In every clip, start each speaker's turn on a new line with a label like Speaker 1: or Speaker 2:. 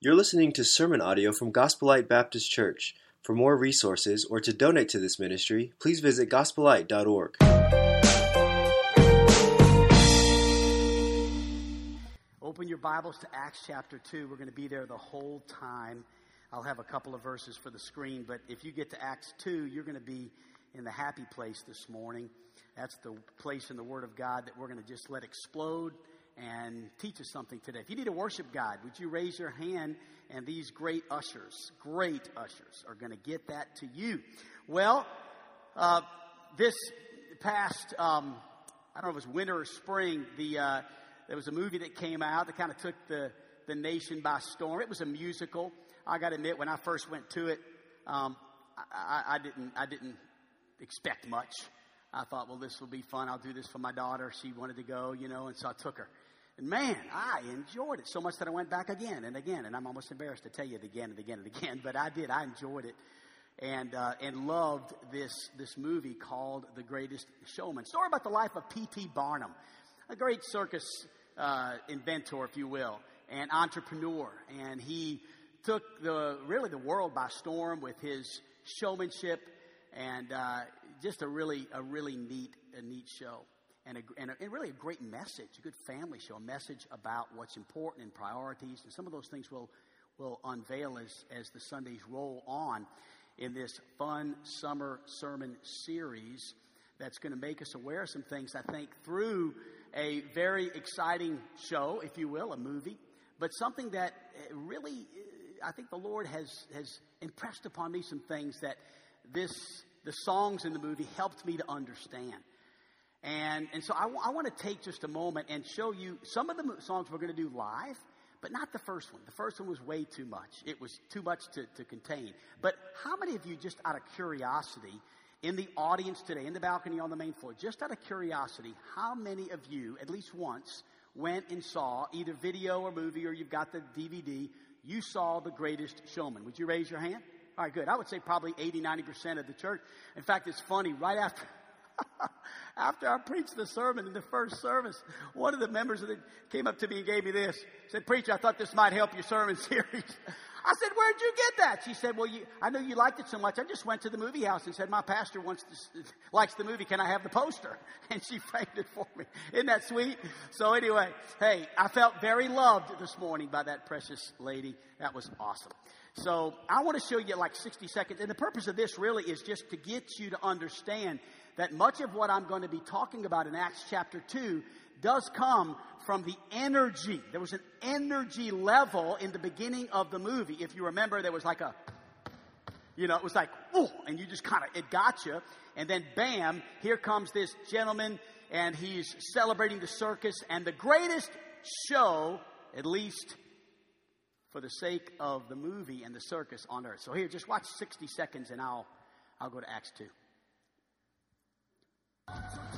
Speaker 1: You're listening to sermon audio from Gospel Light Baptist Church. For more resources or to donate to this ministry, please visit gospelite.org.
Speaker 2: Open your Bibles to Acts chapter 2. We're going to be there the whole time. I'll have a couple of verses for the screen, but if you get to Acts 2, you're going to be in the happy place this morning. That's the place in the Word of God that we're going to just let explode and teach us something today. If you need a worship guide, would you raise your hand? And these great ushers, great ushers, are going to get that to you. Well, uh, this past, um, I don't know if it was winter or spring, the, uh, there was a movie that came out that kind of took the, the nation by storm. It was a musical. I got to admit, when I first went to it, um, I, I, I, didn't, I didn't expect much. I thought, well, this will be fun. I'll do this for my daughter. She wanted to go, you know, and so I took her. And man, I enjoyed it so much that I went back again and again. And I'm almost embarrassed to tell you it again and again and again, but I did. I enjoyed it and uh, and loved this this movie called The Greatest Showman. Story about the life of P.T. Barnum, a great circus uh, inventor, if you will, and entrepreneur. And he took the really the world by storm with his showmanship and uh, just a really a really neat a neat show and, a, and, a, and, really a great message, a good family show, a message about what's important and priorities. And some of those things will, will unveil as, as the Sundays roll on in this fun summer sermon series that's going to make us aware of some things, I think, through a very exciting show, if you will, a movie, but something that uh, really, uh, I think the Lord has, has impressed upon me some things that this, the songs in the movie helped me to understand. And, and so I, w- I want to take just a moment and show you some of the songs we're going to do live, but not the first one. The first one was way too much. It was too much to, to contain. But how many of you, just out of curiosity, in the audience today, in the balcony on the main floor, just out of curiosity, how many of you, at least once, went and saw either video or movie or you've got the DVD, you saw The Greatest Showman? Would you raise your hand? All right, good. I would say probably 80, 90% of the church. In fact, it's funny, right after After I preached the sermon in the first service, one of the members of the came up to me and gave me this. Said, Preacher, I thought this might help your sermon series. I said, Where'd you get that? She said, Well, you, I know you liked it so much. I just went to the movie house and said, My pastor wants to, likes the movie. Can I have the poster? And she framed it for me. Isn't that sweet? So, anyway, hey, I felt very loved this morning by that precious lady. That was awesome. So, I want to show you like 60 seconds. And the purpose of this really is just to get you to understand that much of what I'm going to be talking about in Acts chapter 2 does come from the energy. There was an energy level in the beginning of the movie. If you remember, there was like a, you know, it was like, and you just kind of, it got you. And then bam, here comes this gentleman and he's celebrating the circus and the greatest show, at least for the sake of the movie and the circus on earth. So here, just watch 60 seconds and I'll, I'll go to Acts 2. Two,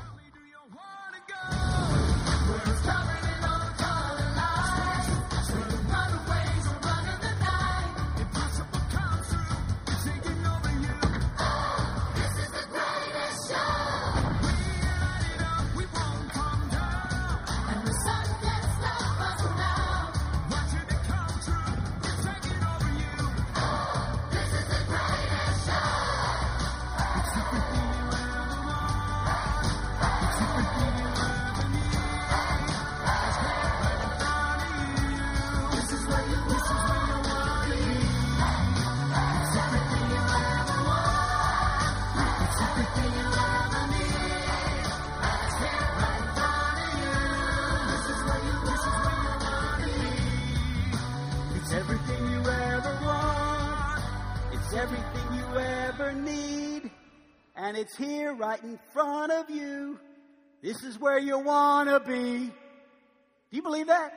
Speaker 2: and it's here right in front of you. This is where you want to be. Do you believe that?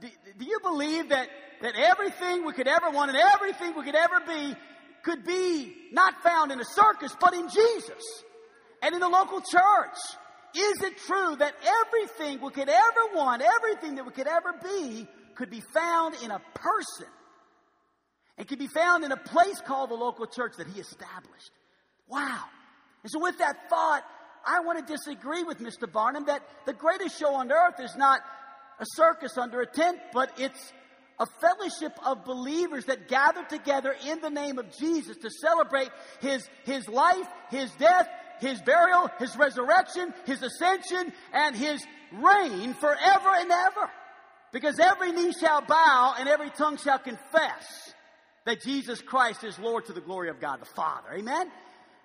Speaker 2: Do, do, you believe that, that everything we could ever want and everything we could ever be could be not found in a circus, but in Jesus and in the local church? Is it true that everything we could ever want, everything that we could ever be, could be found in a person and could be found in a place called the local church that he established? Wow. And so, with that thought, I want to disagree with Mr. Barnum that the greatest show on earth is not a circus under a tent, but it's a fellowship of believers that gather together in the name of Jesus to celebrate his, his life, his death, his burial, his resurrection, his ascension, and his reign forever and ever. Because every knee shall bow and every tongue shall confess that Jesus Christ is Lord to the glory of God the Father. Amen?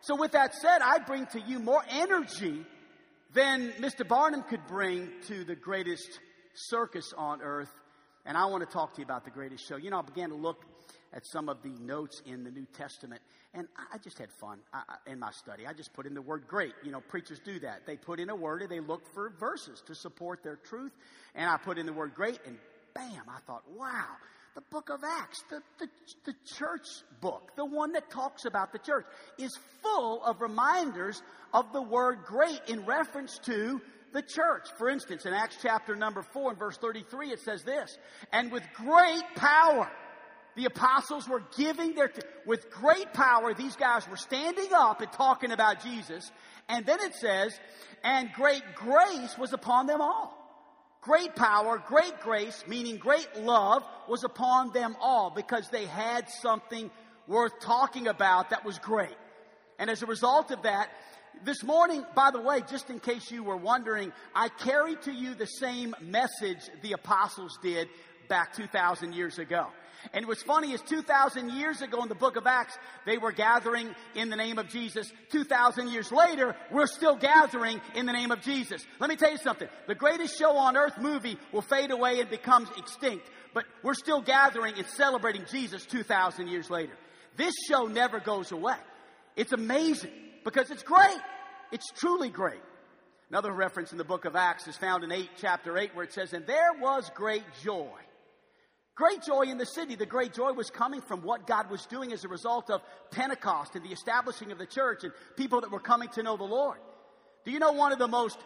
Speaker 2: So with that said, I bring to you more energy than Mr. Barnum could bring to the greatest circus on earth. And I want to talk to you about the greatest show. You know, I began to look at some of the notes in the New Testament, and I just had fun in my study. I just put in the word great. You know, preachers do that. They put in a word and they look for verses to support their truth. And I put in the word great, and bam, I thought, wow, the book of Acts, the, the, the church book, the one that talks about the church, is full of reminders of the word great in reference to the church. For instance, in Acts chapter number 4 and verse 33, it says this, and with great power, the apostles were giving their, with great power, these guys were standing up and talking about Jesus. And then it says, and great grace was upon them all. Great power, great grace, meaning great love, was upon them all because they had something worth talking about that was great. And as a result of that, this morning, by the way, just in case you were wondering, I carry to you the same message the apostles did back 2,000 years ago. And what's funny is 2,000 years ago in the book of Acts, they were gathering in the name of Jesus. 2,000 years later, we're still gathering in the name of Jesus. Let me tell you something. The greatest show on earth movie will fade away and becomes extinct, but we're still gathering and celebrating Jesus 2,000 years later. This show never goes away. It's amazing because it's great. It's truly great. Another reference in the book of Acts is found in 8, chapter 8, where it says, And there was great joy Great joy in the city. The great joy was coming from what God was doing as a result of Pentecost and the establishing of the church and people that were coming to know the Lord. Do you know one of the most,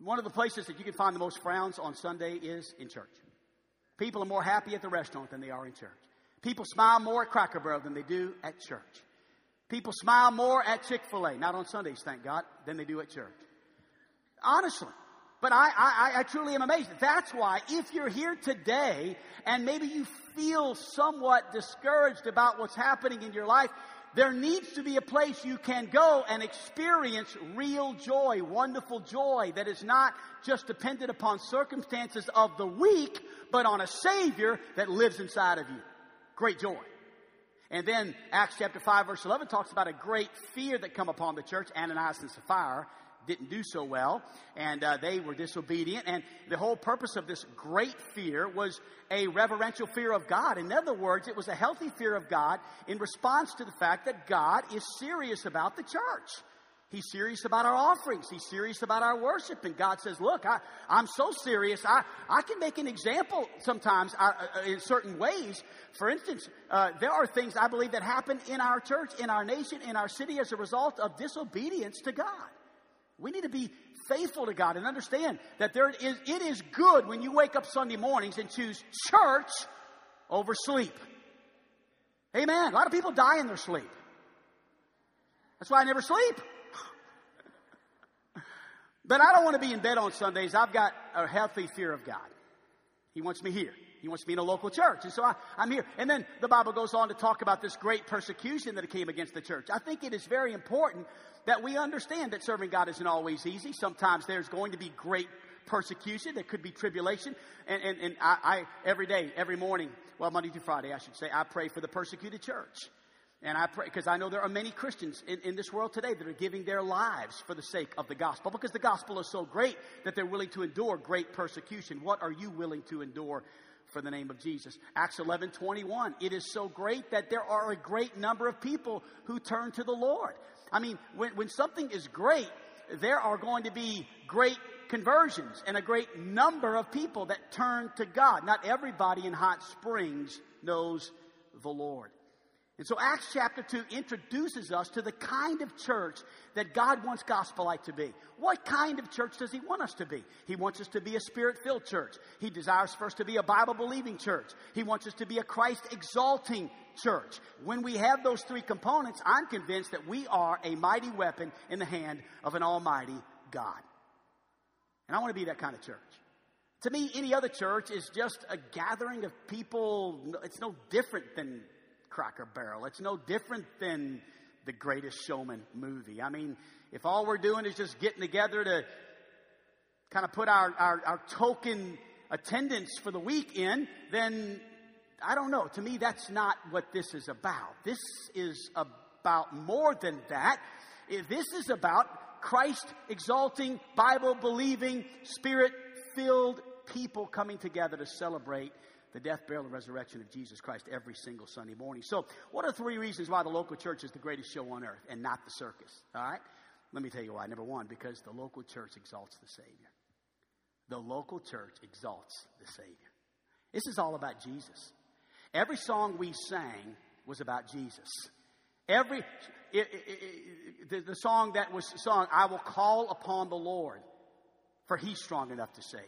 Speaker 2: one of the places that you can find the most frowns on Sunday is in church? People are more happy at the restaurant than they are in church. People smile more at Cracker Barrel than they do at church. People smile more at Chick fil A, not on Sundays, thank God, than they do at church. Honestly. But I, I, I truly am amazed. That's why if you're here today and maybe you feel somewhat discouraged about what's happening in your life, there needs to be a place you can go and experience real joy, wonderful joy that is not just dependent upon circumstances of the week, but on a Savior that lives inside of you. Great joy. And then Acts chapter 5 verse 11 talks about a great fear that come upon the church, Ananias and Sapphira, didn't do so well, and uh, they were disobedient. And the whole purpose of this great fear was a reverential fear of God. In other words, it was a healthy fear of God in response to the fact that God is serious about the church. He's serious about our offerings. He's serious about our worship. And God says, Look, I, am so serious. I, I can make an example sometimes uh, uh, in certain ways. For instance, uh, there are things I believe that happen in our church, in our nation, in our city as a result of disobedience to God. We need to be faithful to God and understand that there is, it is good when you wake up Sunday mornings and choose church over sleep. Amen. A lot of people die in their sleep. That's why I never sleep. but I don't want to be in bed on Sundays. I've got a healthy fear of God. He wants me here. He wants me in a local church. And so I, am here. And then the Bible goes on to talk about this great persecution that came against the church. I think it is very important that we understand that serving God isn't always easy. Sometimes there's going to be great persecution. There could be tribulation. And, and, and I, I, every day, every morning, well, Monday through Friday, I should say, I pray for the persecuted church. And I pray, because I know there are many Christians in, in this world today that are giving their lives for the sake of the gospel because the gospel is so great that they're willing to endure great persecution. What are you willing to endure for the name of Jesus. Acts 11 21. It is so great that there are a great number of people who turn to the Lord. I mean, when, when something is great, there are going to be great conversions and a great number of people that turn to God. Not everybody in Hot Springs knows the Lord. And so Acts chapter 2 introduces us to the kind of church that God wants Gospel Light to be. What kind of church does He want us to be? He wants us to be a spirit filled church. He desires for us to be a Bible believing church. He wants us to be a Christ exalting church. When we have those three components, I'm convinced that we are a mighty weapon in the hand of an almighty God. And I want to be that kind of church. To me, any other church is just a gathering of people. It's no different than Cracker Barrel. It's no different than the greatest showman movie. I mean, if all we're doing is just getting together to kind of put our, our, our token attendance for the week in, then I don't know. To me, that's not what this is about. This is about more than that. This is about Christ exalting, Bible believing, spirit filled people coming together to celebrate the death, burial, and resurrection of Jesus Christ every single Sunday morning. So, what are three reasons why the local church is the greatest show on earth and not the circus? All right? Let me tell you why. Number one, because the local church exalts the Savior. The local church exalts the Savior. This is all about Jesus. Every song we sang was about Jesus. Every it, it, it, the, the song that was sung, I will call upon the Lord, for He's strong enough to save.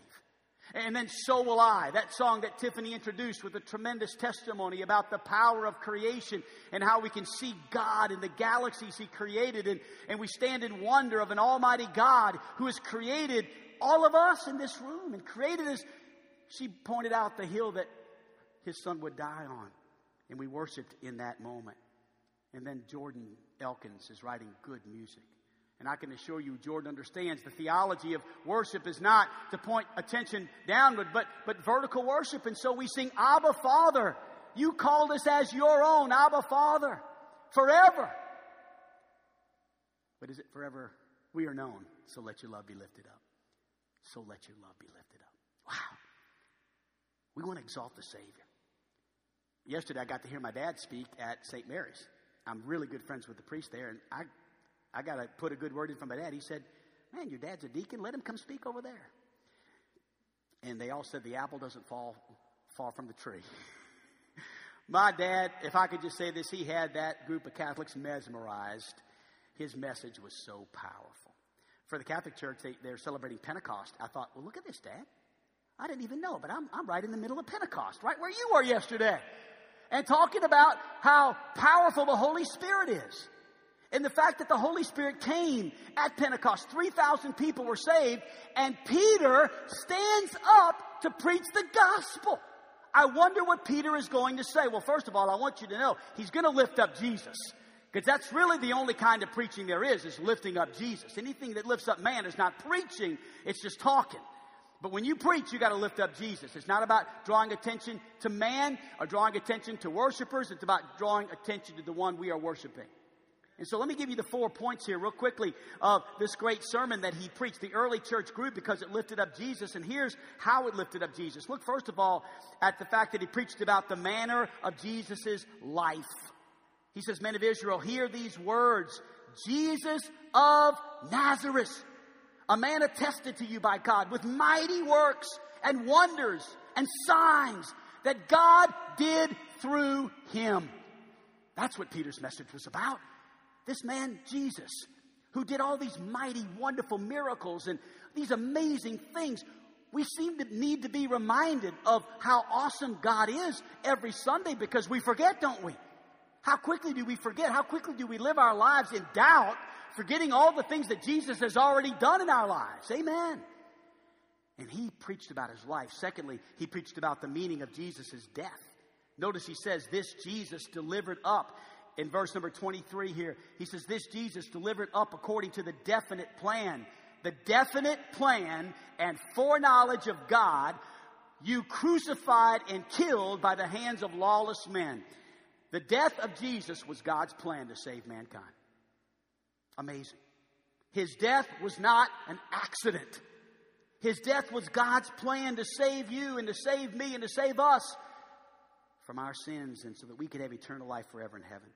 Speaker 2: And then So Will I, that song that Tiffany introduced with a tremendous testimony about the power of creation and how we can see God in the galaxies He created. And, and we stand in wonder of an Almighty God who has created all of us in this room and created us. She pointed out the hill that His Son would die on. And we worshiped in that moment. And then Jordan Elkins is writing good music. And I can assure you, Jordan understands the theology of worship is not to point attention downward, but, but vertical worship. And so we sing, Abba Father. You called us as your own, Abba Father, forever. But is it forever? We are known, so let your love be lifted up. So let your love be lifted up. Wow. We want to exalt the Savior. Yesterday, I got to hear my dad speak at St. Mary's. I'm really good friends with the priest there, and I I got to put a good word in for my dad. He said, Man, your dad's a deacon. Let him come speak over there. And they all said, The apple doesn't fall far from the tree. my dad, if I could just say this, he had that group of Catholics mesmerized. His message was so powerful. For the Catholic Church, they, they're celebrating Pentecost. I thought, well, look at this, Dad. I didn't even know, but I'm, I'm right in the middle of Pentecost, right where you were yesterday. And talking about how powerful the Holy Spirit is. And the fact that the Holy Spirit came at Pentecost, 3,000 people were saved, and Peter stands up to preach the gospel. I wonder what Peter is going to say. Well, first of all, I want you to know he's going to lift up Jesus. Because that's really the only kind of preaching there is, is lifting up Jesus. Anything that lifts up man is not preaching, it's just talking. But when you preach, you got to lift up Jesus. It's not about drawing attention to man or drawing attention to worshipers. It's about drawing attention to the one we are worshiping. And so let me give you the four points here, real quickly, of this great sermon that he preached. The early church grew because it lifted up Jesus, and here's how it lifted up Jesus. Look, first of all, at the fact that he preached about the manner of Jesus' life. He says, Men of Israel, hear these words Jesus of Nazareth, a man attested to you by God with mighty works and wonders and signs that God did through him. That's what Peter's message was about. This man, Jesus, who did all these mighty, wonderful miracles and these amazing things, we seem to need to be reminded of how awesome God is every Sunday because we forget, don't we? How quickly do we forget? How quickly do we live our lives in doubt, forgetting all the things that Jesus has already done in our lives? Amen. And he preached about his life. Secondly, he preached about the meaning of Jesus' death. Notice he says, This Jesus delivered up in verse number 23 here. He says, This Jesus delivered up according to the definite plan. The definite plan and foreknowledge of God, you crucified and killed by the hands of lawless men. The death of Jesus was God's plan to save mankind. Amazing. His death was not an accident. His death was God's plan to save you and to save me and to save us from our sins and so that we could have eternal life forever in heaven.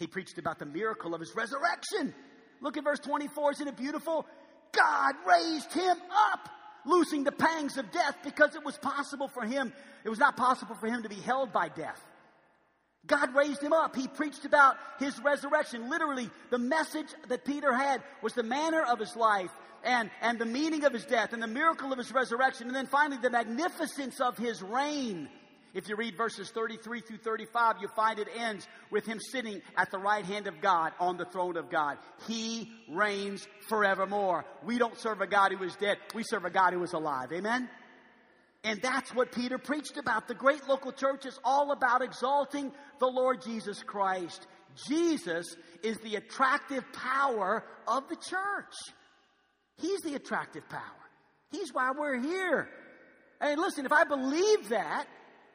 Speaker 2: He preached about the miracle of his resurrection. Look at verse 24. Isn't it beautiful? God raised him up, loosing the pangs of death because it was possible for him. It was not possible for him to be held by death. God raised him up. He preached about his resurrection. Literally, the message that Peter had was the manner of his life and, and the meaning of his death and the miracle of his resurrection. And then finally, the magnificence of his reign. If you read verses 33 through 35, you'll find it ends with him sitting at the right hand of God on the throne of God. He reigns forevermore. We don't serve a God who is dead. We serve a God who is alive. Amen? And that's what Peter preached about. The great local church is all about exalting the Lord Jesus Christ. Jesus is the attractive power of the church. He's the attractive power. He's why we're here. And listen, if I believe that,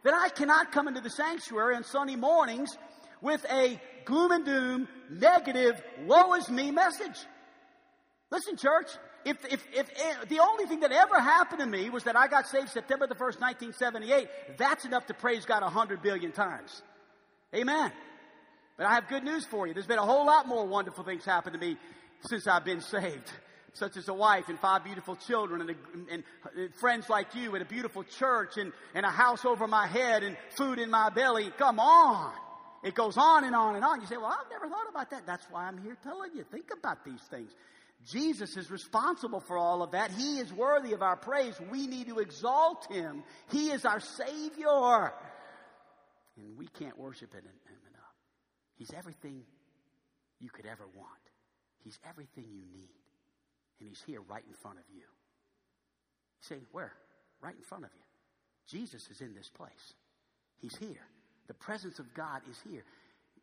Speaker 2: then I cannot come into the sanctuary on Sunday mornings with a gloom and doom, negative, woe is me message. Listen, church, if, if, if, if, eh, the only thing that ever happened to me was that I got saved September the 1st, 1978, that's enough to praise God a hundred billion times. Amen. But I have good news for you. There's been a whole lot more wonderful things happen to me since I've been saved such as a wife and five beautiful children and, a, and, and, friends like you and a beautiful church and, and a house over my head and food in my belly. Come on. It goes on and on and on. You say, well, I've never thought about that. That's why I'm here telling you. Think about these things. Jesus is responsible for all of that. He is worthy of our praise. We need to exalt him. He is our Savior. And we can't worship him enough. He's everything you could ever want. He's everything you need. And He's here right in front of you. You say, Where? Right in front of you. Jesus is in this place. He's here. The presence of God is here.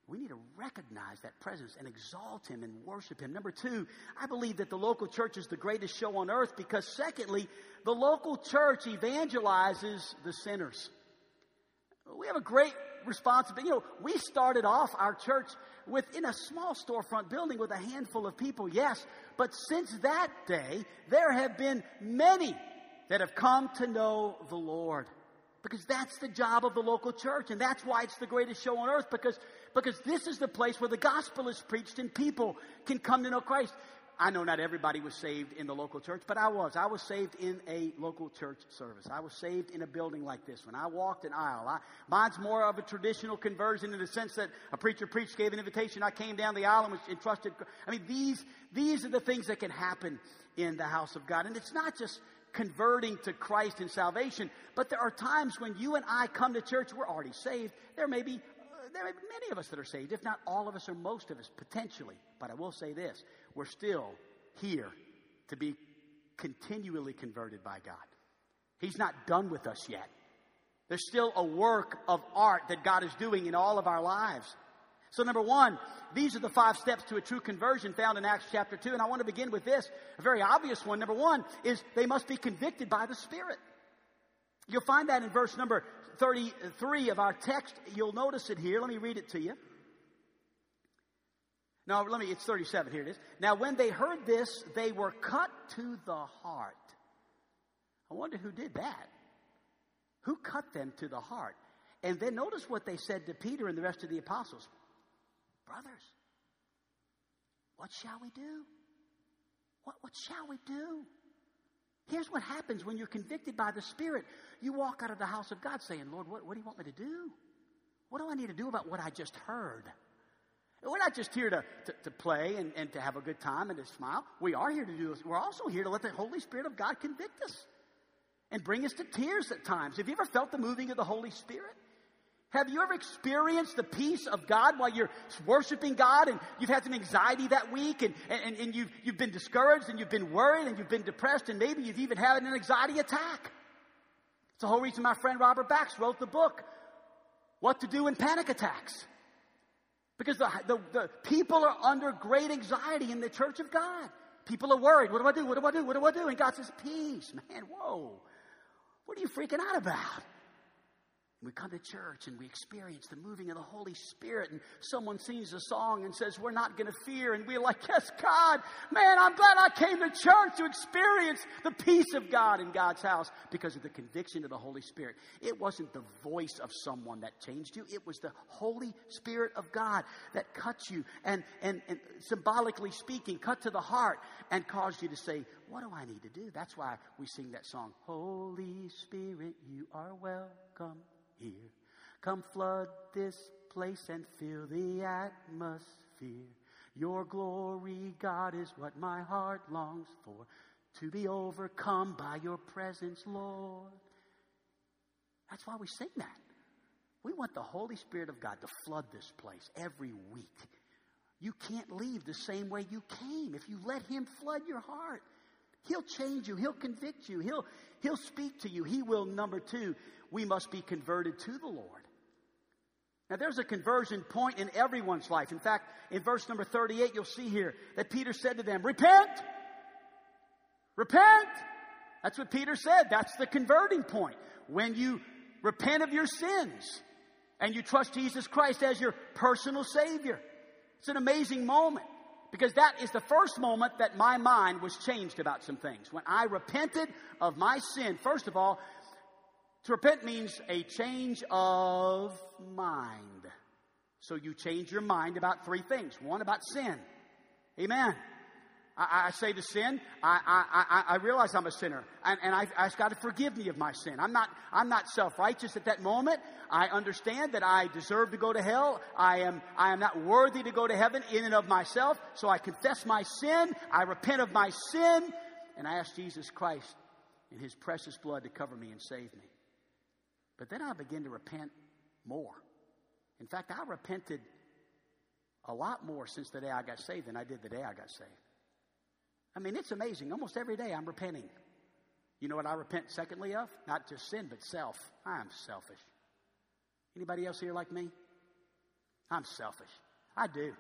Speaker 2: We need to recognize that presence and exalt Him and worship Him. Number two, I believe that the local church is the greatest show on earth because, secondly, the local church evangelizes the sinners. We have a great responsibility. You know, we started off our church within a small storefront building with a handful of people, yes, but since that day, there have been many that have come to know the Lord. Because that's the job of the local church, and that's why it's the greatest show on earth, because, because this is the place where the gospel is preached and people can come to know Christ. I know not everybody was saved in the local church, but I was. I was saved in a local church service. I was saved in a building like this When I walked an aisle. I, mine's more of a traditional conversion in the sense that a preacher preached, gave an invitation. I came down the aisle and was entrusted. I mean, these, these are the things that can happen in the house of God. And it's not just converting to Christ and salvation, but there are times when you and I come to church, we're already saved. There may be there may be many of us that are saved, if not all of us or most of us, potentially. But I will say this we're still here to be continually converted by God. He's not done with us yet. There's still a work of art that God is doing in all of our lives. So, number one, these are the five steps to a true conversion found in Acts chapter 2. And I want to begin with this, a very obvious one. Number one is they must be convicted by the Spirit. You'll find that in verse number 33 of our text. You'll notice it here. Let me read it to you. No, let me, it's 37. Here it is. Now, when they heard this, they were cut to the heart. I wonder who did that. Who cut them to the heart? And then notice what they said to Peter and the rest of the apostles Brothers, what shall we do? What, what shall we do? Here's what happens when you're convicted by the Spirit. You walk out of the house of God saying, Lord, what, what do you want me to do? What do I need to do about what I just heard? We're not just here to, to, to, play and, and to have a good time and to smile. We are here to do this. We're also here to let the Holy Spirit of God convict us and bring us to tears at times. Have you ever felt the moving of the Holy Spirit? Have you ever experienced the peace of God while you're worshiping God and you've had some anxiety that week and, and, and you've, you've been discouraged and you've been worried and you've been depressed and maybe you've even had an anxiety attack? It's the whole reason my friend Robert Bax wrote the book, What to Do in Panic Attacks. Because the, the, the people are under great anxiety in the church of God. People are worried. What do I do? What do I do? What do I do? And God says, Peace. Man, whoa. What are you freaking out about? We come to church and we experience the moving of the Holy Spirit, and someone sings a song and says, We're not going to fear. And we're like, Yes, God, man, I'm glad I came to church to experience the peace of God in God's house because of the conviction of the Holy Spirit. It wasn't the voice of someone that changed you, it was the Holy Spirit of God that cut you and, and, and symbolically speaking, cut to the heart and caused you to say, What do I need to do? That's why we sing that song, Holy Spirit, you are welcome here. Come flood this place and fill the atmosphere. Your glory, God, is what my heart longs for. To be overcome by your presence, Lord. That's why we sing that. We want the Holy Spirit of God to flood this place every week. You can't leave the same way you came if you let Him flood your heart. He'll change you. He'll convict you. He'll, he'll speak to you. He will, number two, we must be converted to the Lord. Now, there's a conversion point in everyone's life. In fact, in verse number 38, you'll see here that Peter said to them, Repent! Repent! That's what Peter said. That's the converting point. When you repent of your sins and you trust Jesus Christ as your personal Savior. It's an amazing moment because that is the first moment that my mind was changed about some things. When I repented of my sin, first of all, to repent means a change of mind. So you change your mind about three things. One, about sin. Amen. I, I say to sin, I, I, I, realize I'm a sinner, and, and I, ask God to forgive me of my sin. I'm not, I'm not self-righteous at that moment. I understand that I deserve to go to hell. I am, I am not worthy to go to heaven in and of myself. So I confess my sin. I repent of my sin, and I ask Jesus Christ in His precious blood to cover me and save me. But then I begin to repent more. In fact, I repented a lot more since the day I got saved than I did the day I got saved. I mean, it's amazing. Almost every day I'm repenting. You know what I repent secondly of? Not just sin, but self. I'm selfish. Anybody else here like me? I'm selfish. I do.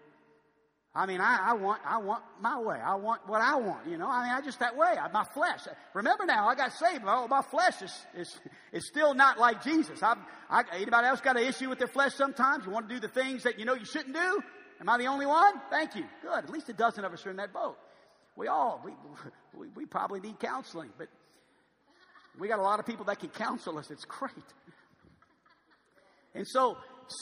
Speaker 2: I mean, I, I, want, I want my way. I want what I want, you know. I mean, I just that way. I, my flesh. Remember now, I got saved. Well, my flesh is, is, is still not like Jesus. I, I, anybody else got an issue with their flesh sometimes? You want to do the things that you know you shouldn't do? Am I the only one? Thank you. Good. At least a dozen of us are in that boat. We all, we, we, we probably need counseling, but we got a lot of people that can counsel us. It's great. And so,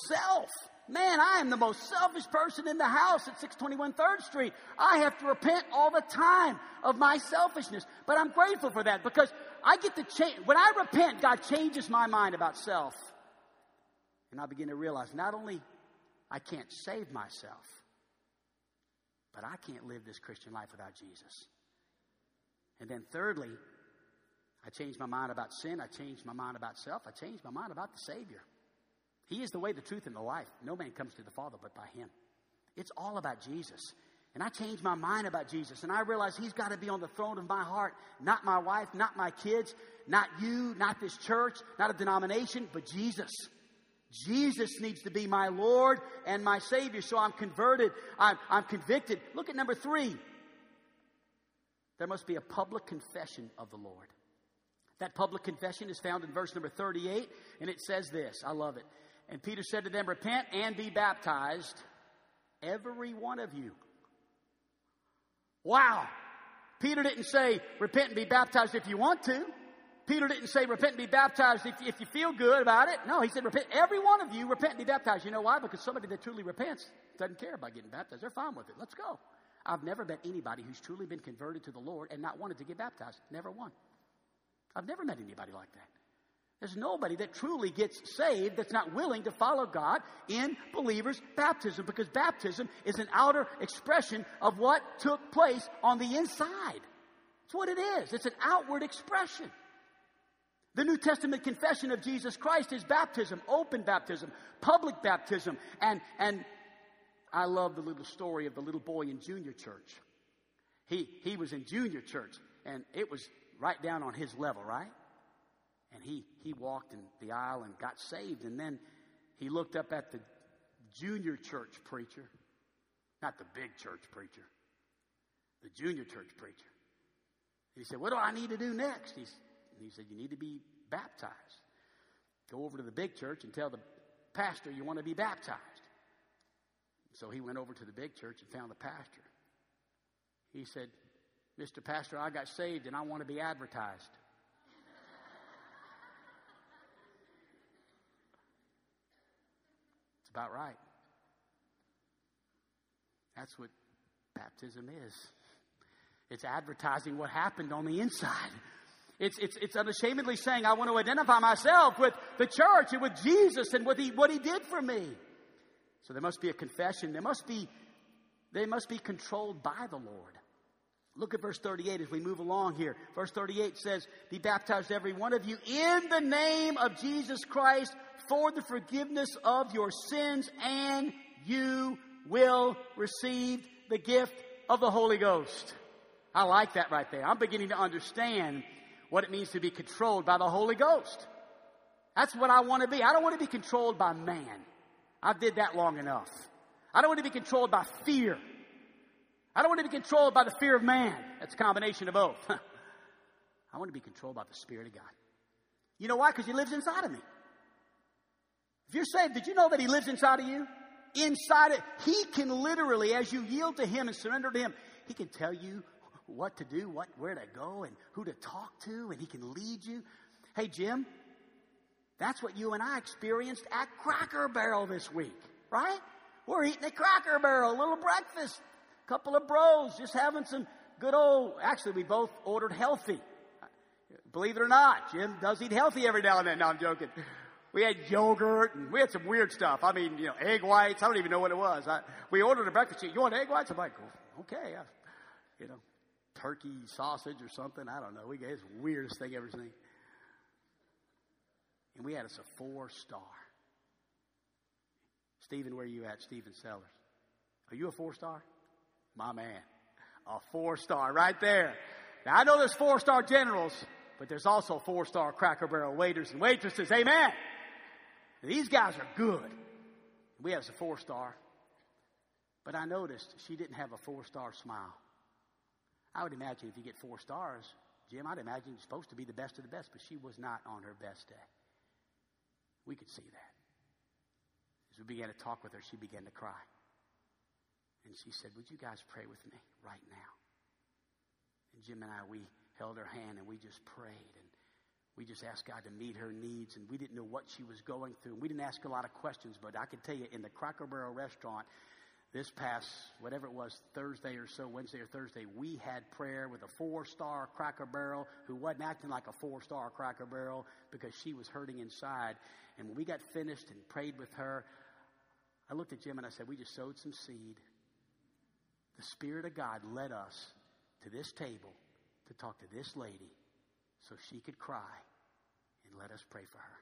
Speaker 2: self. Man, I am the most selfish person in the house at 621 3rd Street. I have to repent all the time of my selfishness. But I'm grateful for that because I get to change. When I repent, God changes my mind about self. And I begin to realize not only I can't save myself, but I can't live this Christian life without Jesus. And then, thirdly, I changed my mind about sin. I changed my mind about self. I changed my mind about the Savior. He is the way, the truth, and the life. No man comes to the Father but by Him. It's all about Jesus. And I changed my mind about Jesus. And I realized He's got to be on the throne of my heart, not my wife, not my kids, not you, not this church, not a denomination, but Jesus. Jesus needs to be my Lord and my Savior. So I'm converted. I'm, I'm convicted. Look at number three. There must be a public confession of the Lord. That public confession is found in verse number 38, and it says this. I love it. And Peter said to them, Repent and be baptized, every one of you. Wow. Peter didn't say, Repent and be baptized if you want to. Peter didn't say repent and be baptized if, if you feel good about it. No, he said repent. Every one of you repent and be baptized. You know why? Because somebody that truly repents doesn't care about getting baptized. They're fine with it. Let's go. I've never met anybody who's truly been converted to the Lord and not wanted to get baptized. Never one. I've never met anybody like that. There's nobody that truly gets saved that's not willing to follow God in believers' baptism because baptism is an outer expression of what took place on the inside. It's what it is. It's an outward expression. The New Testament confession of Jesus Christ is baptism, open baptism, public baptism. And, and I love the little story of the little boy in junior church. He, he was in junior church, and it was right down on his level, right? And he, he walked in the aisle and got saved. And then he looked up at the junior church preacher, not the big church preacher, the junior church preacher. He said, What do I need to do next? He's, he said, You need to be baptized. Go over to the big church and tell the pastor you want to be baptized. So he went over to the big church and found the pastor. He said, Mr. Pastor, I got saved and I want to be advertised. It's about right. That's what baptism is. It's advertising what happened on the inside. It's, it's, it's unashamedly saying, I want to identify myself with the church and with Jesus and what he, what he did for me. So there must be a confession. There must be, they must be controlled by the Lord. Look at verse 38 as we move along here. Verse 38 says, Be baptized, every one of you, in the name of Jesus Christ for the forgiveness of your sins, and you will receive the gift of the Holy Ghost. I like that right there. I'm beginning to understand what it means to be controlled by the Holy Ghost. That's what I want to be. I don't want to be controlled by man. I did that long enough. I don't want to be controlled by fear. I don't want to be controlled by the fear of man. That's a combination of both. I want to be controlled by the Spirit of God. You know why? Because He lives inside of me. If you're saved, did you know that He lives inside of you? Inside it, He can literally, as you yield to Him and surrender to Him, He can tell you what to do, what where to go, and who to talk to, and He can lead you. Hey, Jim, that's what you and I experienced at Cracker Barrel this week, right? We're eating at Cracker Barrel, a little breakfast, a couple of bros, just having some good old. Actually, we both ordered healthy. Believe it or not, Jim does eat healthy every now and then. No, I'm joking. We had yogurt and we had some weird stuff. I mean, you know, egg whites. I don't even know what it was. I, we ordered a breakfast. You want egg whites? I'm like, okay, I, you know, turkey sausage or something. I don't know. We it's the weirdest thing ever seen. And we had us a four star. Stephen, where are you at? Stephen Sellers. Are you a four star? My man. A four star right there. Now I know there's four star generals, but there's also four star Cracker Barrel waiters and waitresses. Amen. These guys are good. We have a four star. But I noticed she didn't have a four star smile. I would imagine if you get four stars, Jim, I'd imagine you're supposed to be the best of the best, but she was not on her best day. We could see that. As we began to talk with her, she began to cry. And she said, Would you guys pray with me right now? And Jim and I, we held her hand and we just prayed. And we just asked God to meet her needs. And we didn't know what she was going through. We didn't ask a lot of questions, but I can tell you in the Cracker Barrel restaurant, this past, whatever it was, Thursday or so, Wednesday or Thursday, we had prayer with a four star Cracker Barrel who wasn't acting like a four star Cracker Barrel because she was hurting inside. And when we got finished and prayed with her, I looked at Jim and I said, We just sowed some seed. The Spirit of God led us to this table to talk to this lady so she could cry and let us pray for her.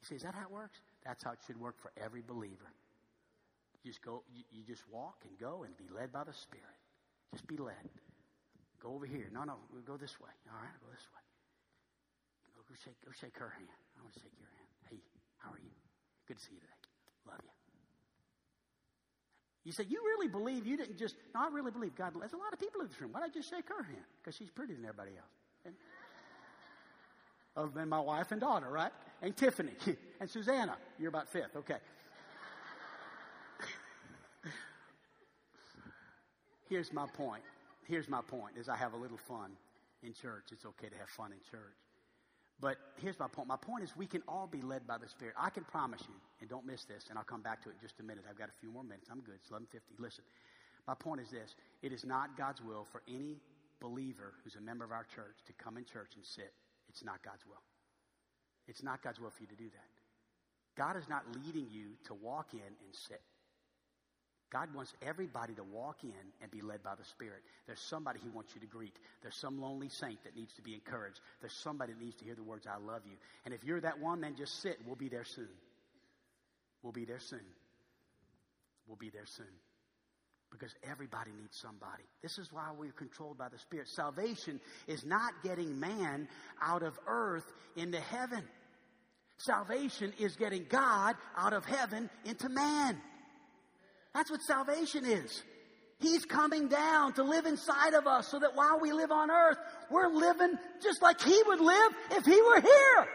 Speaker 2: You say, Is that how it works? That's how it should work for every believer. You just go, you, you just walk and go and be led by the Spirit. Just be led. Go over here. No, no, we'll go this way. All right, go this way. Go, go shake, go shake her hand. I want to shake your hand. Hey, how are you? Good to see you today. Love you. You say, you really believe you didn't just, no, I really believe God. There's a lot of people in this room. Why did I just shake her hand? Because she's prettier than everybody else. And, other than my wife and daughter, right? And Tiffany. and Susanna. You're about fifth. Okay. Here's my point. Here's my point is I have a little fun in church. It's okay to have fun in church. But here's my point. My point is we can all be led by the Spirit. I can promise you, and don't miss this, and I'll come back to it in just a minute. I've got a few more minutes. I'm good. It's 1150. Listen, my point is this. It is not God's will for any believer who's a member of our church to come in church and sit. It's not God's will. It's not God's will for you to do that. God is not leading you to walk in and sit. God wants everybody to walk in and be led by the Spirit. There's somebody He wants you to greet. There's some lonely saint that needs to be encouraged. There's somebody that needs to hear the words, I love you. And if you're that one, then just sit. We'll be there soon. We'll be there soon. We'll be there soon. Because everybody needs somebody. This is why we're controlled by the Spirit. Salvation is not getting man out of earth into heaven. Salvation is getting God out of heaven into man. That's what salvation is. He's coming down to live inside of us so that while we live on earth, we're living just like He would live if He were here.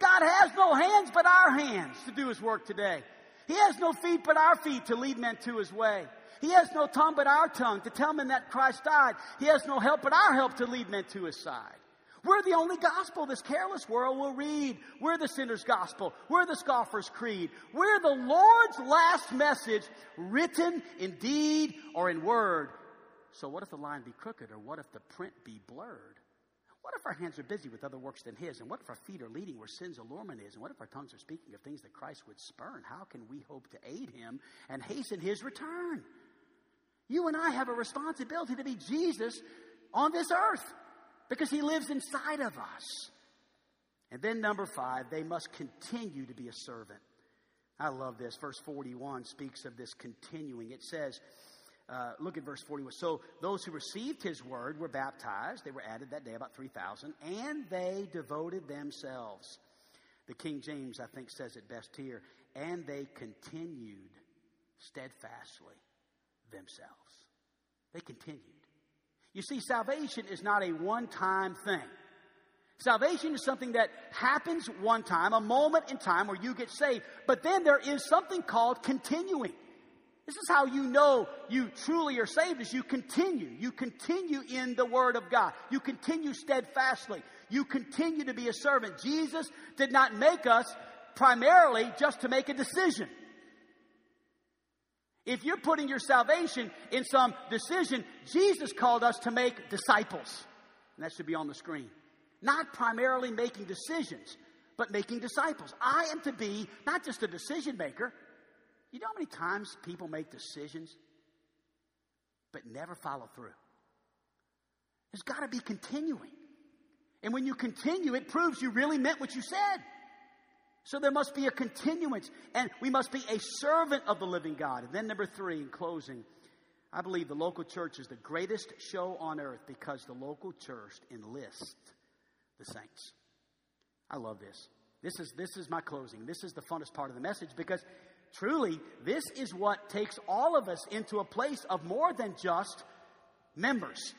Speaker 2: God has no hands but our hands to do His work today. He has no feet but our feet to lead men to His way. He has no tongue but our tongue to tell men that Christ died. He has no help but our help to lead men to His side. We're the only gospel this careless world will read. We're the sinner's gospel. We're the scoffer's creed. We're the Lord's last message written in deed or in word. So what if the line be crooked or what if the print be blurred? What if our hands are busy with other works than His? And what if our feet are leading where sin's allurement is? And what if our tongues are speaking of things that Christ would spurn? How can we hope to aid Him and hasten His return? You and I have a responsibility to be Jesus on this earth because he lives inside of us. And then, number five, they must continue to be a servant. I love this. Verse 41 speaks of this continuing. It says, Uh, look at verse 41. So those who received his word were baptized. They were added that day, about 3,000, and they devoted themselves. The King James, I think, says it best here. And they continued steadfastly themselves. They continued. You see, salvation is not a one time thing. Salvation is something that happens one time, a moment in time where you get saved, but then there is something called continuing. This is how you know you truly are saved as you continue. You continue in the Word of God. You continue steadfastly. You continue to be a servant. Jesus did not make us primarily just to make a decision. If you're putting your salvation in some decision, Jesus called us to make disciples. And that should be on the screen. Not primarily making decisions, but making disciples. I am to be not just a decision maker. You know how many times people make decisions but never follow through? There's got to be continuing. And when you continue, it proves you really meant what you said. So there must be a continuance, and we must be a servant of the living God. And then, number three, in closing, I believe the local church is the greatest show on earth because the local church enlists the saints. I love this. This is, this is my closing. This is the funnest part of the message because truly, this is what takes all of us into a place of more than just members.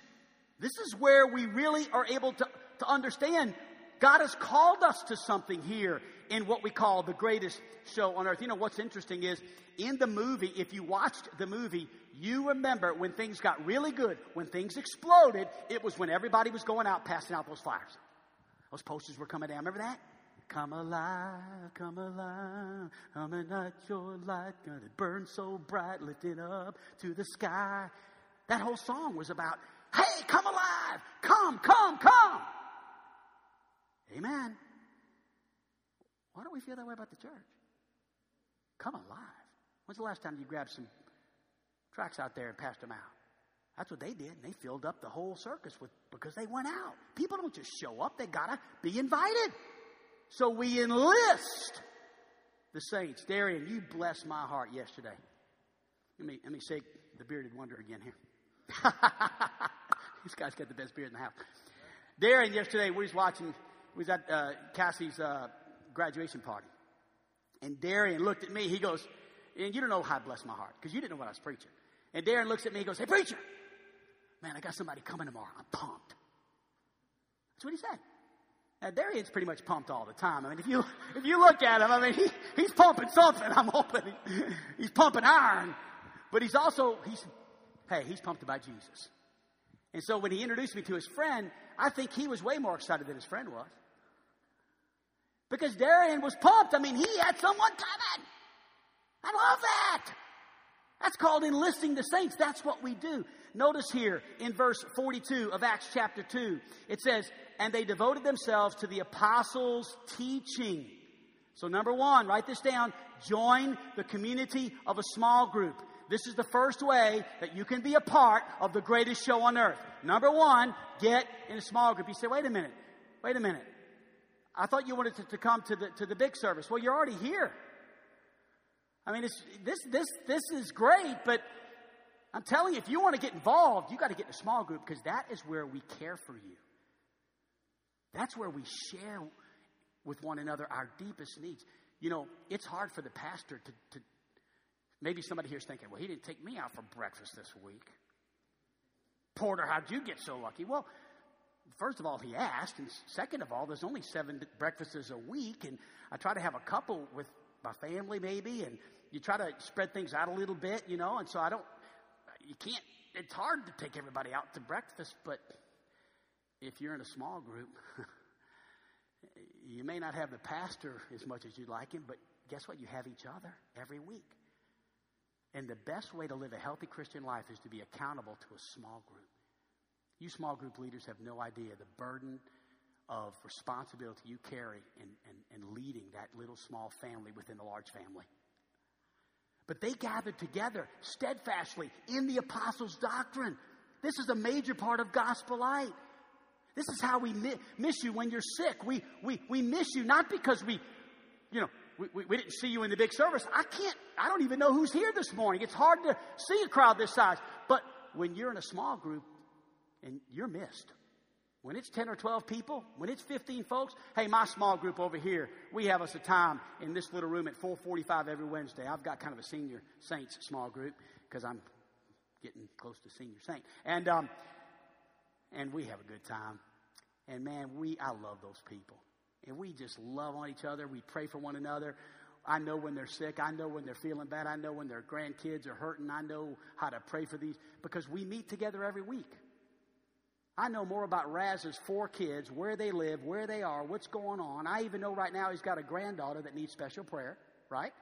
Speaker 2: This is where we really are able to, to understand God has called us to something here in what we call the greatest show on earth. You know, what's interesting is in the movie, if you watched the movie, you remember when things got really good, when things exploded, it was when everybody was going out passing out those flyers. Those posters were coming down. Remember that? Come alive, come alive, I'm not your light, gonna burn so bright, lifting up to the sky. That whole song was about, hey, come alive, come, come, come. Amen. Why don't we feel that way about the church? Come alive. When's the last time you grabbed some tracts out there and passed them out? That's what they did. And they filled up the whole circus with because they went out. People don't just show up, they gotta be invited. So we enlist the saints. Darian, you blessed my heart yesterday. Let me let me shake the bearded wonder again here. this guy's got the best beard in the house. Darian, yesterday we was watching, was at uh, Cassie's uh, graduation party, and Darian looked at me. He goes, and you don't know how blessed my heart because you didn't know what I was preaching. And Darian looks at me. He goes, "Hey, preacher, man, I got somebody coming tomorrow. I'm pumped." That's what he said. Now, Darian's pretty much pumped all the time. I mean, if you, if you look at him, I mean, he, he's pumping something. I'm hoping he, he's pumping iron. But he's also, he's, hey, he's pumped about Jesus. And so when he introduced me to his friend, I think he was way more excited than his friend was. Because Darian was pumped. I mean, he had someone coming. I love that. That's called enlisting the saints. That's what we do. Notice here in verse 42 of Acts chapter 2, it says, And they devoted themselves to the apostles' teaching. So, number one, write this down join the community of a small group. This is the first way that you can be a part of the greatest show on earth. Number one, get in a small group. You say, wait a minute, wait a minute. I thought you wanted to, to come to the, to the big service. Well, you're already here. I mean, this, this, this is great, but I'm telling you, if you want to get involved, you got to get in a small group because that is where we care for you. That's where we share with one another our deepest needs. You know, it's hard for the pastor to, to maybe somebody here's thinking, well, he didn't take me out for breakfast this week. Porter, how'd you get so lucky? Well, first of all, he asked, and second of all, there's only seven breakfasts a week, and I try to have a couple with my family, maybe, and you try to spread things out a little bit, you know, and so I don't, you can't, it's hard to take everybody out to breakfast, but if you're in a small group, you may not have the pastor as much as you'd like him, but guess what? You have each other every week. And the best way to live a healthy Christian life is to be accountable to a small group. You small group leaders have no idea the burden of responsibility you carry in, in, in leading that little small family within the large family. But they gathered together steadfastly in the apostles' doctrine. This is a major part of Gospel Light. This is how we miss you when you're sick. We, we, we miss you not because we, you know, we, we, didn't see you in the big service. I can't, I don't even know who's here this morning. It's hard to see a crowd this size. But when you're in a small group and you're missed, when it's 10 or 12 people, when it's 15 folks, hey, my small group over here, we have us a time in this little room at 445 every Wednesday. I've got kind of a senior saints small group because I'm getting close to senior saint. And, um, and we have a good time. And man, we, I love those people. And we just love on each other. We pray for one another. I know when they're sick. I know when they're feeling bad. I know when their grandkids are hurting. I know how to pray for these because we meet together every week. I know more about Raz's four kids, where they live, where they are, what's going on. I even know right now he's got a granddaughter that needs special prayer, right?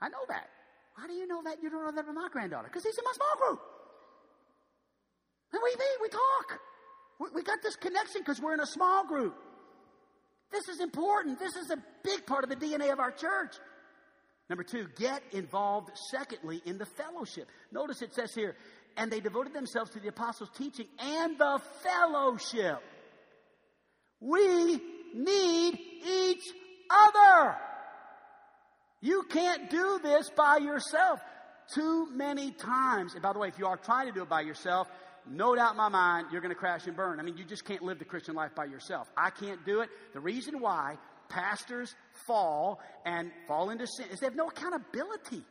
Speaker 2: I know that. How do you know that? You don't know that about my granddaughter? Because he's in my small group. And we meet, we talk. We, we got this connection because we're in a small group. This is important. This is a big part of the DNA of our church. Number two, get involved, secondly, in the fellowship. Notice it says here, and they devoted themselves to the apostles' teaching and the fellowship. We need each other. You can't do this by yourself. Too many times, and by the way, if you are trying to do it by yourself, no doubt in my mind, you're going to crash and burn. I mean, you just can't live the Christian life by yourself. I can't do it. The reason why pastors fall and fall into sin is they have no accountability.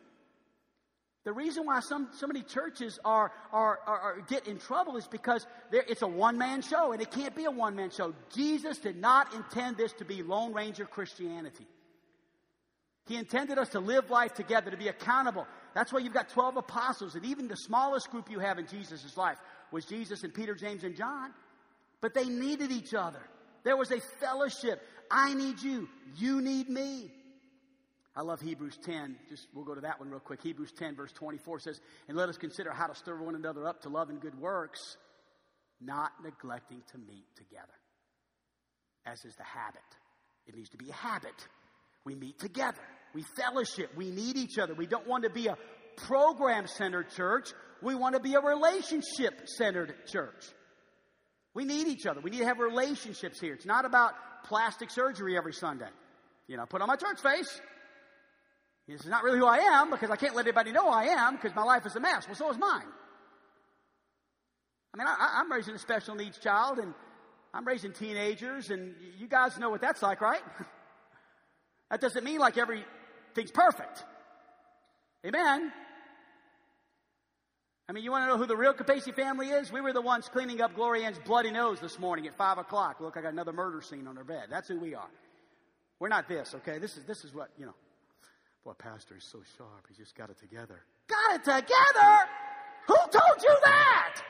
Speaker 2: The reason why some, so many churches are, are, are, are get in trouble is because it's a one man show, and it can't be a one man show. Jesus did not intend this to be Lone Ranger Christianity. He intended us to live life together, to be accountable. That's why you've got 12 apostles, and even the smallest group you have in Jesus' life was Jesus and Peter, James, and John. But they needed each other. There was a fellowship. I need you. You need me. I love Hebrews 10. Just we'll go to that one real quick. Hebrews 10, verse 24 says, And let us consider how to stir one another up to love and good works, not neglecting to meet together, as is the habit. It needs to be a habit. We meet together. We fellowship. We need each other. We don't want to be a program centered church. We want to be a relationship centered church. We need each other. We need to have relationships here. It's not about plastic surgery every Sunday. You know, put on my church face. This is not really who I am because I can't let anybody know I am because my life is a mess. Well, so is mine. I mean, I, am raising a special needs child and I'm raising teenagers, and you guys know what that's like, right? that doesn't mean like everything's perfect. Amen. I mean, you want to know who the real Capacey family is? We were the ones cleaning up Gloria Ann's bloody nose this morning at 5 o'clock. Look, I got another murder scene on her bed. That's who we are. We're not this, okay? This is, this is what, you know. Boy, Pastor is so sharp. He's just got it together. Got it together? Who told you that?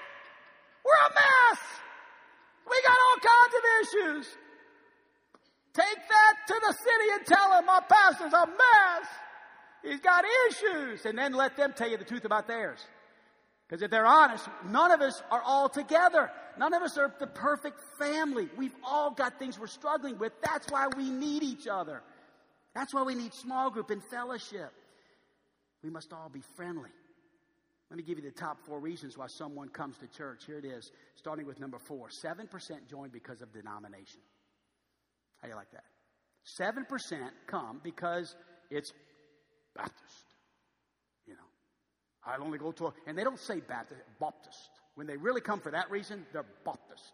Speaker 2: We're a mess. We got all kinds of issues. Take that to the city and tell them my pastor's a mess. He's got issues. And then let them tell you the truth about theirs. Because if they're honest, none of us are all together. None of us are the perfect family. We've all got things we're struggling with. That's why we need each other. That's why we need small group and fellowship. We must all be friendly. Let me give you the top four reasons why someone comes to church. Here it is, starting with number four 7% join because of denomination. How do you like that? 7% come because it's Baptist. You know, I only go to a, and they don't say Baptist, Baptist. When they really come for that reason, they're Baptist.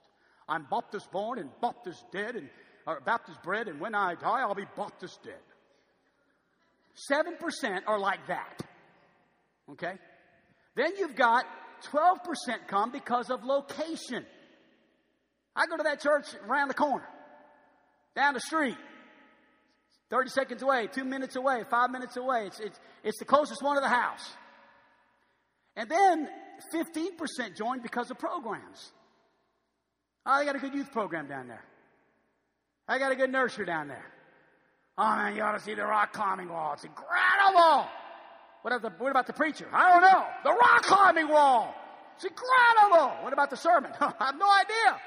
Speaker 2: I'm Baptist born and Baptist dead and or Baptist bred, and when I die, I'll be Baptist dead. 7% are like that. Okay? Then you've got 12% come because of location. I go to that church around the corner, down the street, 30 seconds away, two minutes away, five minutes away. It's, it's, it's the closest one to the house. And then 15% joined because of programs. Oh, they got a good youth program down there. I got a good nursery down there. Oh man, you ought to see the rock climbing wall. It's incredible. What about the, what about the preacher? I don't know. The rock climbing wall. It's incredible. What about the sermon? I have no idea.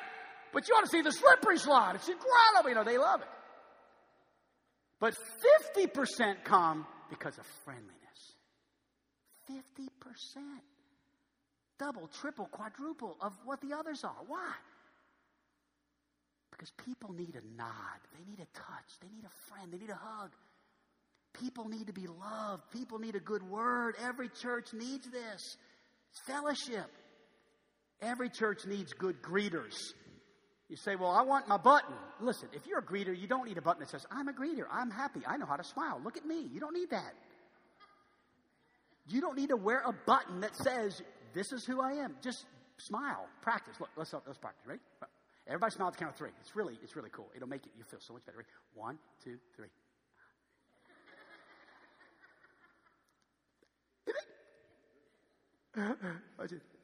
Speaker 2: But you ought to see the slippery slide. It's incredible. You know, they love it. But 50% come because of friendliness. 50%. Double, triple, quadruple of what the others are. Why? Because people need a nod, they need a touch, they need a friend, they need a hug. People need to be loved. People need a good word. Every church needs this. Fellowship. Every church needs good greeters. You say, Well, I want my button. Listen, if you're a greeter, you don't need a button that says, I'm a greeter. I'm happy. I know how to smile. Look at me. You don't need that. You don't need to wear a button that says, This is who I am. Just smile. Practice. Look, let's, let's practice. Ready? Uh, everybody smile at the count of three. It's really, it's really cool. It'll make it, you feel so much better. Ready? One, two, three.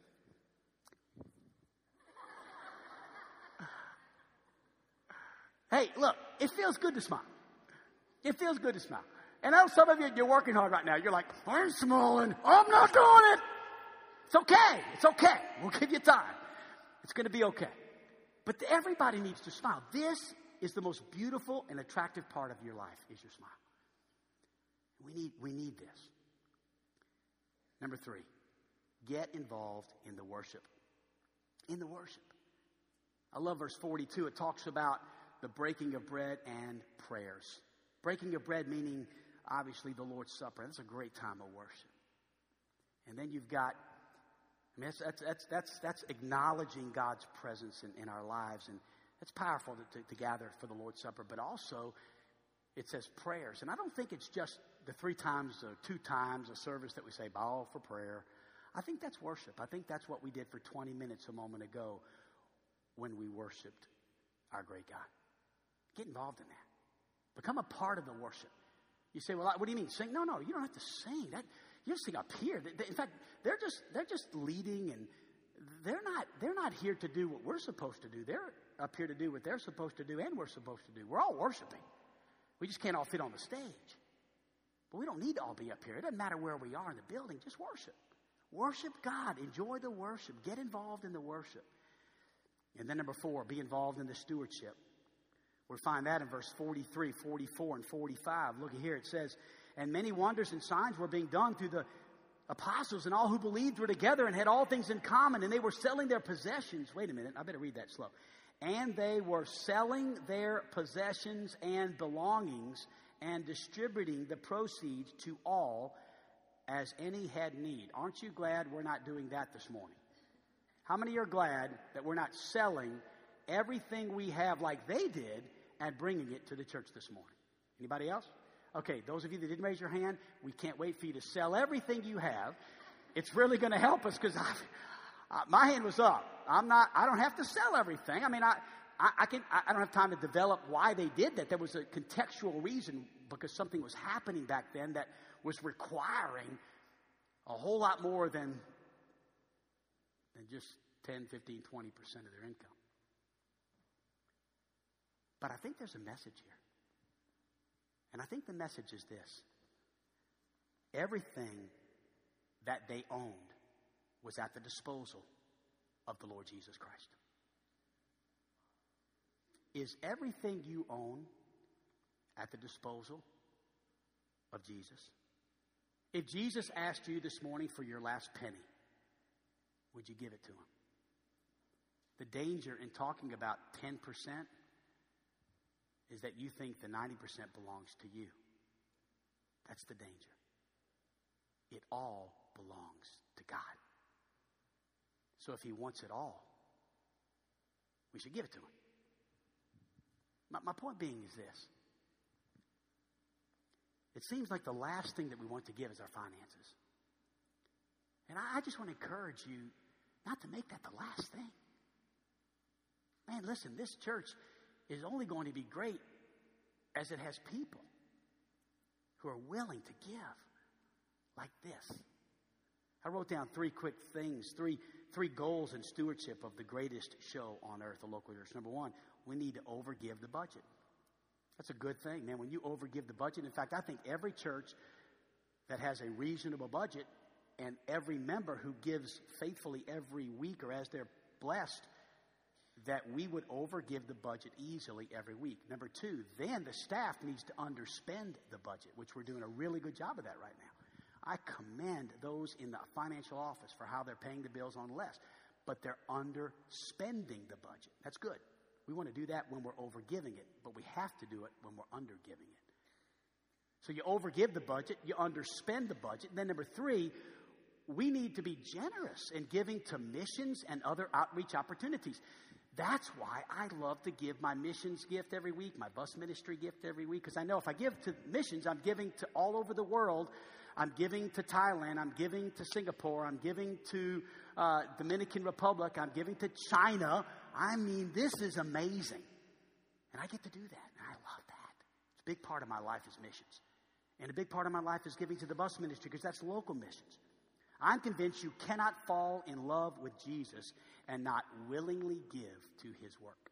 Speaker 2: Hey, look, it feels good to smile. It feels good to smile. And I know some of you, you're working hard right now. You're like, I'm small and I'm not doing it. It's okay. It's okay. We'll give you time. It's going to be okay. But everybody needs to smile. This is the most beautiful and attractive part of your life is your smile. We need, we need this. Number three, get involved in the worship. In the worship. I love verse 42. It talks about the breaking of bread and prayers. Breaking of bread meaning obviously the Lord's Supper. That's a great time of worship. And then you've got, I mean, that's, that's, that's, that's, that's acknowledging God's presence in, in our lives. And it's powerful to, to, to gather for the Lord's Supper, but also it says prayers. And I don't think it's just the three times or two times a service that we say, bow for prayer. I think that's worship. I think that's what we did for 20 minutes a moment ago when we worshiped our great God. Get involved in that. Become a part of the worship. You say, well, what do you mean? Sing? No, no, you don't have to sing. That, you just sing up here. In fact, they're just, they're just leading and they're not, they're not here to do what we're supposed to do. They're up here to do what they're supposed to do and we're supposed to do. We're all worshiping. We just can't all fit on the stage. But we don't need to all be up here. It doesn't matter where we are in the building, just worship. Worship God. Enjoy the worship. Get involved in the worship. And then number four, be involved in the stewardship. We find that in verse 43, 44, and 45. Look here, it says, And many wonders and signs were being done through the apostles, and all who believed were together and had all things in common, and they were selling their possessions. Wait a minute, I better read that slow. And they were selling their possessions and belongings and distributing the proceeds to all as any had need. Aren't you glad we're not doing that this morning? How many are glad that we're not selling everything we have like they did and bringing it to the church this morning? Anybody else? Okay, those of you that didn't raise your hand, we can't wait for you to sell everything you have. It's really going to help us because uh, my hand was up. I'm not. I don't have to sell everything. I mean, I, I, I can. I don't have time to develop why they did that. There was a contextual reason because something was happening back then that was requiring a whole lot more than, than just 10, 15, 20% of their income. But I think there's a message here. And I think the message is this everything that they owned was at the disposal of the Lord Jesus Christ. Is everything you own at the disposal of Jesus? If Jesus asked you this morning for your last penny, would you give it to him? The danger in talking about 10% is that you think the 90% belongs to you. That's the danger. It all belongs to God. So if He wants it all, we should give it to Him. My, my point being is this it seems like the last thing that we want to give is our finances. And I, I just want to encourage you not to make that the last thing. Man, listen, this church is only going to be great as it has people who are willing to give like this. I wrote down three quick things, three, three goals in stewardship of the greatest show on earth, the local church. Number one, we need to overgive the budget. That's a good thing, man. When you overgive the budget, in fact, I think every church that has a reasonable budget and every member who gives faithfully every week or as they're blessed that we would overgive the budget easily every week. Number two, then the staff needs to underspend the budget, which we're doing a really good job of that right now. I commend those in the financial office for how they're paying the bills on less, but they're underspending the budget. That's good. We want to do that when we're overgiving it, but we have to do it when we're undergiving it. So you overgive the budget, you underspend the budget. And then number three, we need to be generous in giving to missions and other outreach opportunities. That's why I love to give my missions gift every week, my bus ministry gift every week, because I know if I give to missions, I'm giving to all over the world. I'm giving to Thailand. I'm giving to Singapore. I'm giving to uh, Dominican Republic. I'm giving to China. I mean, this is amazing. And I get to do that. And I love that. It's a big part of my life is missions. And a big part of my life is giving to the bus ministry because that's local missions. I'm convinced you cannot fall in love with Jesus and not willingly give to his work.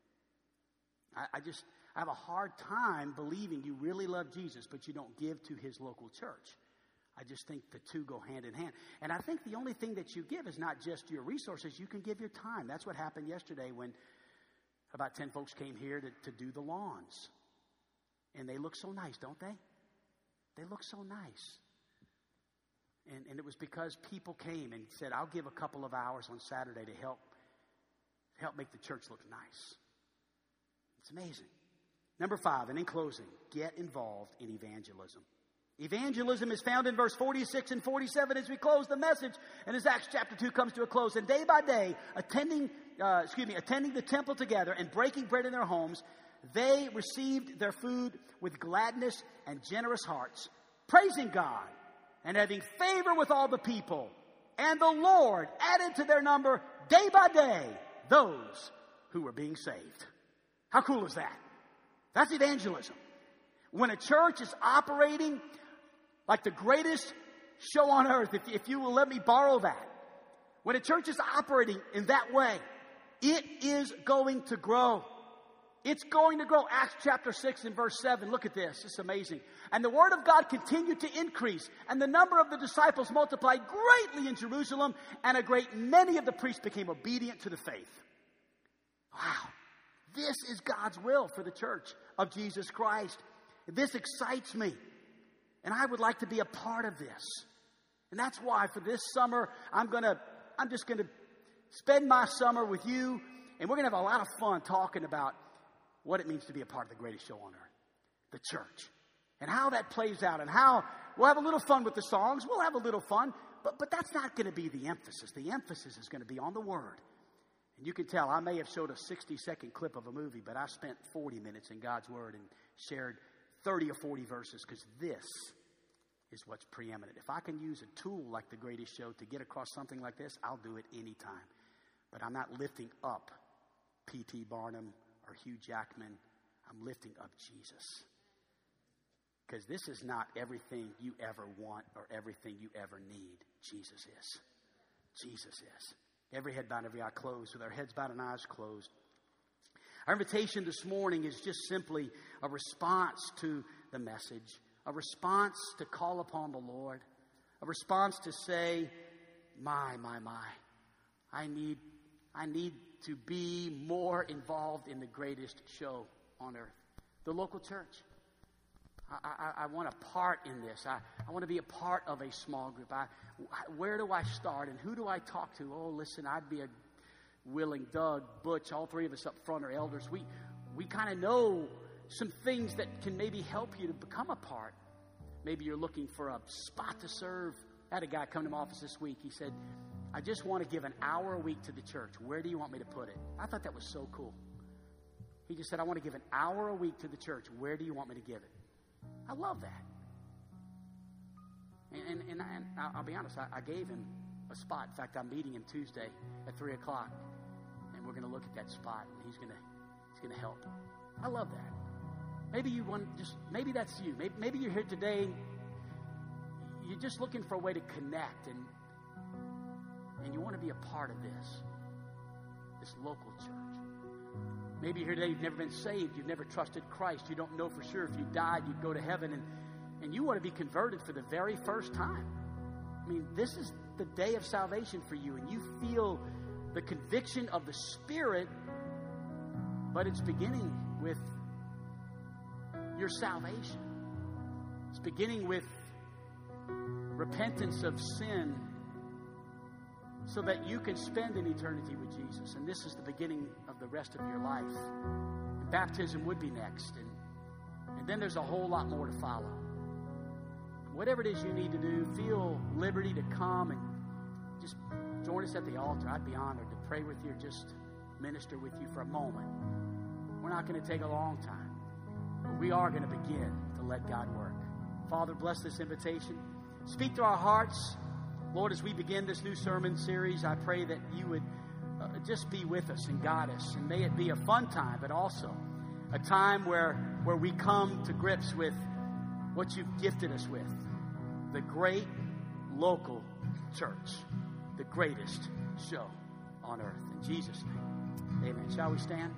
Speaker 2: I, I, just I have a hard time believing you really love Jesus, but you don't give to his local church. I just think the two go hand in hand. And I think the only thing that you give is not just your resources, you can give your time. That's what happened yesterday when about 10 folks came here to, to do the lawns. And they look so nice, don't they? They look so nice. And, and it was because people came and said, I'll give a couple of hours on Saturday to help, help make the church look nice. It's amazing. Number five, and in closing, get involved in evangelism. Evangelism is found in verse 46 and 47 as we close the message and as Acts chapter 2 comes to a close. And day by day, attending, uh, excuse me, attending the temple together and breaking bread in their homes, they received their food with gladness and generous hearts, praising God and having favor with all the people. And the Lord added to their number day by day those who were being saved. How cool is that? That's evangelism. When a church is operating like the greatest show on earth, if, if you will let me borrow that, when a church is operating in that way, it is going to grow. It's going to grow. Acts chapter 6 and verse 7. Look at this. It's amazing. And the word of God continued to increase, and the number of the disciples multiplied greatly in Jerusalem, and a great many of the priests became obedient to the faith. Wow. This is God's will for the church of Jesus Christ. This excites me. And I would like to be a part of this. And that's why for this summer, I'm going to, I'm just going to spend my summer with you, and we're going to have a lot of fun talking about what it means to be a part of the greatest show on earth, the church, and how that plays out, and how we'll have a little fun with the songs. We'll have a little fun, but, but that's not going to be the emphasis. The emphasis is going to be on the Word. And you can tell I may have showed a 60 second clip of a movie, but I spent 40 minutes in God's Word and shared 30 or 40 verses because this is what's preeminent. If I can use a tool like the greatest show to get across something like this, I'll do it anytime. But I'm not lifting up P.T. Barnum or Hugh Jackman. I'm lifting up Jesus. Because this is not everything you ever want or everything you ever need. Jesus is. Jesus is. Every head bowed, every eye closed, with our heads bowed and eyes closed. Our invitation this morning is just simply a response to the message, a response to call upon the Lord, a response to say, My, my, my, I need, I need to be more involved in the greatest show on earth, the local church. I, I, I, want a part in this. I, I want to be a part of a small group. I, where do I start and who do I talk to? Oh, listen, I'd be a willing, Doug, Butch, all three of us up front are elders. We, we kind of know some things that can maybe help you to become a part. Maybe you're looking for a spot to serve. I had a guy come to my office this week. He said, I just want to give an hour a week to the church. Where do you want me to put it? I thought that was so cool. He just said, I want to give an hour a week to the church. Where do you want me to give it? I love that. And, and, and, and I'll be honest, I, I, gave him a spot. In fact, I'm meeting him Tuesday at 3 o'clock, and we're going to look at that spot, and he's going to he's going to help. I love that. Maybe you want just, maybe that's you. Maybe, maybe you're here today, you're just looking for a way to connect, and, and you want to be a part of this, this local church. Maybe you're here today, you've never been saved, you've never trusted Christ, you don't know for sure if you died, you'd go to heaven, and, and you want to be converted for the very first time. I mean, this is the day of salvation for you, and you feel the conviction of the Spirit, but it's beginning with your salvation. It's beginning with repentance of sin so that you can spend an eternity with Jesus. And this is the beginning of the rest of your life. Baptism would be next. And, and then there's a whole lot more to follow. whatever it is you need to do, feel liberty to come and just join us at the altar. I'd be honored to pray with you, or just minister with you for a moment. We're not going to take a long time, but we are going to begin to let God work. Father, bless this invitation. Speak to our hearts. Lord, as we begin this new sermon series, I pray that you would uh, just be with us and guide us. And may it be a fun time, but also a time where, where we come to grips with what you've gifted us with the great local church, the greatest show on earth. In Jesus' name, amen. Shall we stand?